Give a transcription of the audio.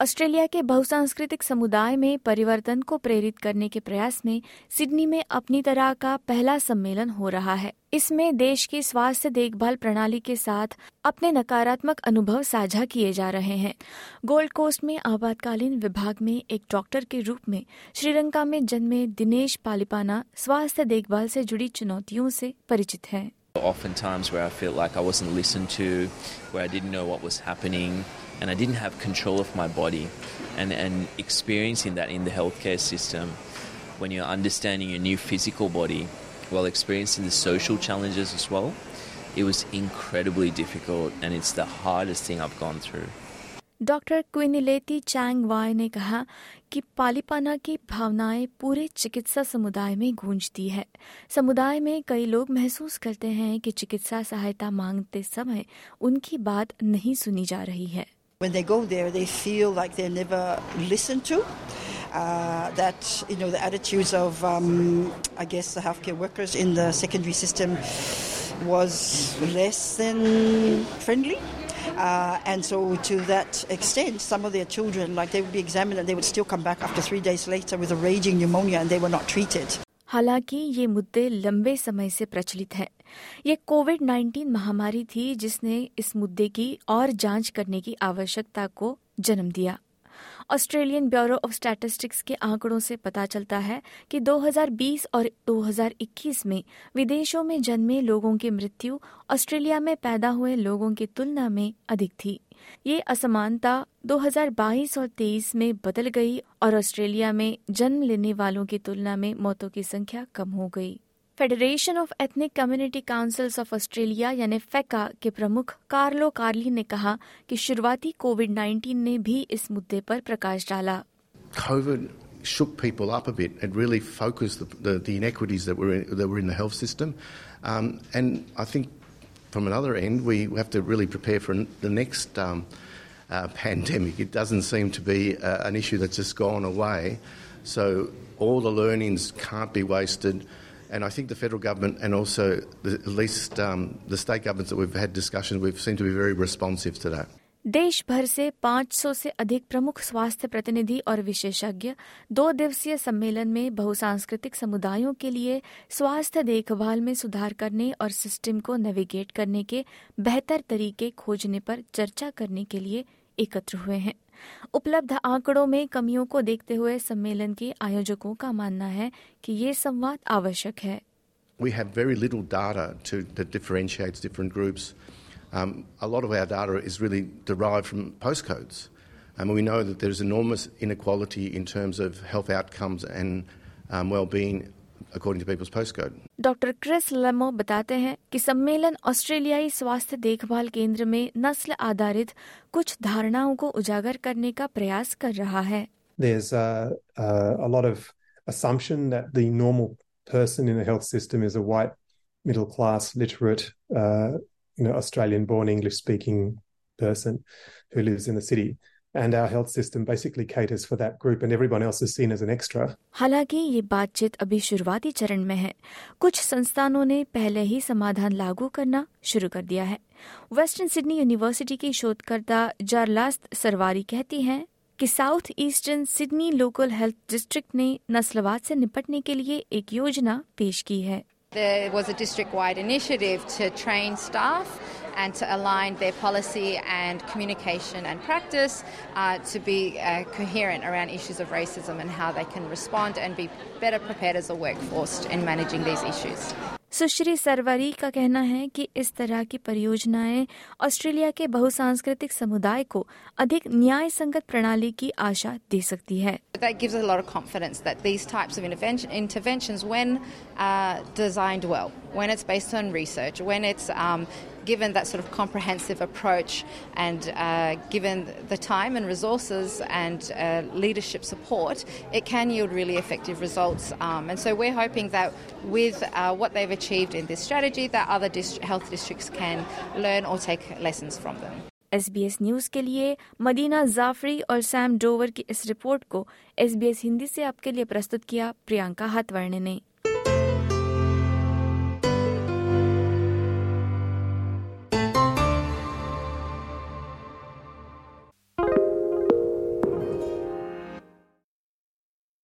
Australia के बहुसांस्कृतिक समुदाय में परिवर्तन को प्रेरित करने के प्रयास में सिडनी में अपनी तरह का पहला सम्मेलन हो रहा है। इसमें देश की स्वास्थ्य देखभाल प्रणाली के साथ अपने नकारात्मक अनुभव साझा किए जा रहे हैं। गोल्ड कोस्ट में आपातकालीन विभाग में एक डॉक्टर के रूप में, श्रीलंका में जन्मे दिनेश पालिपाना स्वास्थ्य देखभाल से जुड़ी चुनौतियों से परिचित हैं। Often times where I felt like I wasn't listened to, where I didn't know what was happening, and I didn't have control of my body. And, and experiencing that in the healthcare system, when you're understanding your new physical body while experiencing the social challenges as well, it was incredibly difficult, and it's the hardest thing I've gone through. Doctor क्विनिलेती चैंग वाई ने कहा कि पालीपाना की भावनाएँ पूरे चिकित्सा समुदाय में गूंजती है समुदाय में कई लोग महसूस करते हैं कि चिकित्सा सहायता मांगते समय उनकी बात नहीं सुनी जा रही है When they go there, they feel like they're never listened to. Uh, that you know the attitudes of um, I guess the healthcare workers in the secondary system was less than friendly. Uh, and so, to that extent, some of their children, like they would be examined and they would still come back after three days later with a raging pneumonia and they were not treated. हालांकि ये मुद्दे लंबे समय से प्रचलित हैं ये Covid 19 महामारी थी जिसने इस मुद्दे की और जांच करने की आवश्यकता को जन्म दिया ऑस्ट्रेलियन ब्यूरो ऑफ़ स्टैटिस्टिक्स के आंकड़ों से पता चलता है कि 2020 और 2021 में विदेशों में जन्मे लोगों की मृत्यु ऑस्ट्रेलिया में पैदा हुए लोगों की तुलना में अधिक थी। ये असमानता 2022 और 23 में बदल गई और ऑस्ट्रेलिया में जन्म लेने वालों की तुलना में मौतों की संख्या कम हो गई। Federation of Ethnic Community Councils of Australia यानी फेका के प्रमुख कार्लो कार्ली ने कहा कि शुरुआती कोविड 19 ने भी इस मुद्दे पर प्रकाश डाला COVID shook people up a bit. It really focused the, the, the inequities that were in, that were in the health system, um, and I think from another end we have to really prepare for the next um, uh, pandemic. It doesn't seem to be uh, an issue that's just gone away, so all the learnings can't be wasted. And I think the federal government and also the, at least um, the state governments that we've had discussions with seem to be very responsive to that. देश भर से 500 से अधिक प्रमुख स्वास्थ्य प्रतिनिधि और विशेषज्ञ दो दिवसीय सम्मेलन में बहुसांस्कृतिक समुदायों के लिए स्वास्थ्य देखभाल में सुधार करने और सिस्टम को नेविगेट करने के बेहतर तरीके खोजने पर चर्चा करने के लिए एकत्र हुए हैं उपलब्ध आंकड़ों में कमियों को देखते हुए सम्मेलन के आयोजकों का मानना है कि ये संवाद आवश्यक है We have very little data to, that differentiates different groups. Um, a lot of our data is really derived from postcodes. And we know that there's enormous inequality in terms of health outcomes and um, well-being according to people's postcode. Doctor Chris लेमो बताते हैं कि सम्मेलन ऑस्ट्रेलियाई स्वास्थ्य देखभाल केंद्र में नस्ल आधारित कुछ धारणाओं को उजागर करने का प्रयास कर रहा है There's uh, uh, a lot of assumption that the normal person in the health system is a white, middle class, literate, uh, you know, Australian born English speaking person who lives in the city. And our health system basically caters for that group, and everyone else is seen as an extra. हालाँकि ये बातचीत अभी शुरुआती चरण में है। कुछ संस्थानों ने पहले ही समाधान लागू करना शुरू कर दिया है। वेस्टर्न सिडनी यूनिवर्सिटी की शोधकर्ता जारलास्त सरवारी कहती हैं कि South Eastern Sydney Local Health District ने नस्लवाद से निपटने के लिए एक योजना पेश की है। There was a district wide initiative to train staff and to align their policy and communication and practice uh, to be uh, coherent around issues of racism and how they can respond and be better prepared as a workforce in managing these issues. सुश्री सरवरी का कहना है कि इस तरह की परियोजनाएँ Australia के बहुसांस्कृतिक समुदाय को अधिक न्याय संगत प्रणाली की आशा दे सकती है That gives us a lot of confidence that these types of intervention, interventions, when uh, designed well, when it's based on research, when it's um, given that sort of comprehensive approach and uh, given the time and resources and uh, leadership support, it can yield really effective results. Um, and so we're hoping that with uh, what they've achieved in this strategy, that other dist- health districts can learn or take lessons from them. SBS News के लिए Medina Jafri और Sam Dover की इस report को SBS Hindi से आपके लिए प्रस्तुत किया प्रियंका हाथवर्णे ने।